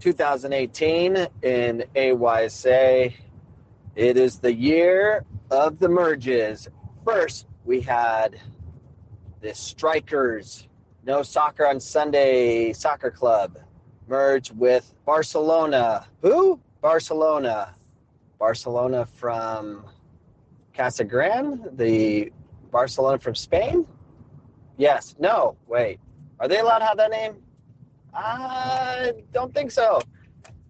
2018 in AYSA. It is the year of the merges. First, we had the Strikers, No Soccer on Sunday Soccer Club, merge with Barcelona. Who? Barcelona. Barcelona from Casa Grande, the Barcelona from Spain? Yes. No. Wait. Are they allowed to have that name? I don't think so.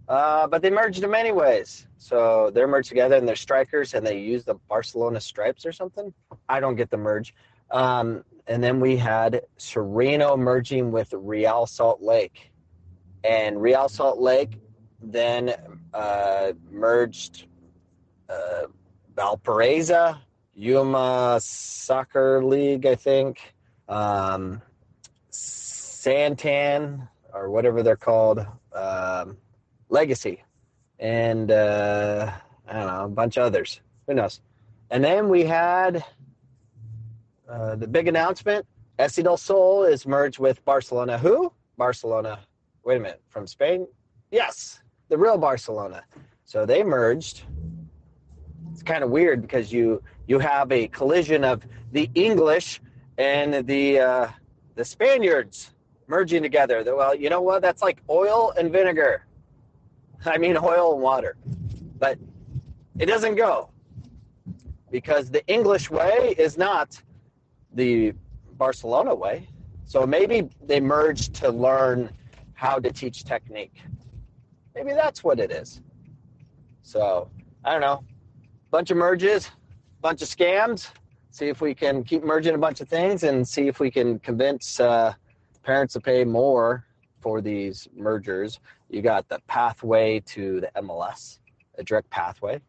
Uh, but they merged them anyways. So they're merged together and they're strikers and they use the Barcelona stripes or something. I don't get the merge. Um, and then we had Sereno merging with Real Salt Lake. And Real Salt Lake then uh, merged uh, Valparaiso, Yuma Soccer League, I think, um, Santan, or whatever they're called, um, Legacy, and uh, I don't know, a bunch of others. Who knows? And then we had uh, the big announcement SC del Sol is merged with Barcelona. Who? Barcelona. Wait a minute. From Spain? Yes, the real Barcelona. So they merged. It's kind of weird because you you have a collision of the English and the uh, the Spaniards merging together. Well, you know what? That's like oil and vinegar. I mean, oil and water. But it doesn't go because the English way is not the Barcelona way. So maybe they merged to learn how to teach technique. Maybe that's what it is. So I don't know. Bunch of merges, bunch of scams. See if we can keep merging a bunch of things and see if we can convince uh, parents to pay more for these mergers. You got the pathway to the MLS, a direct pathway.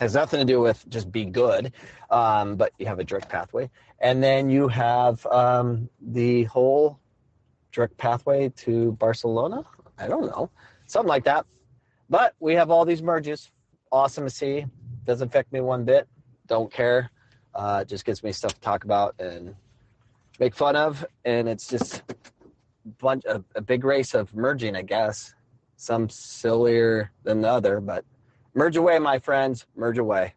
Has nothing to do with just be good, um, but you have a direct pathway. And then you have um, the whole direct pathway to Barcelona. I don't know, something like that. But we have all these merges. Awesome to see. Doesn't affect me one bit. Don't care. Uh, just gives me stuff to talk about and make fun of. And it's just bunch a, a big race of merging, I guess. Some sillier than the other, but merge away, my friends. Merge away.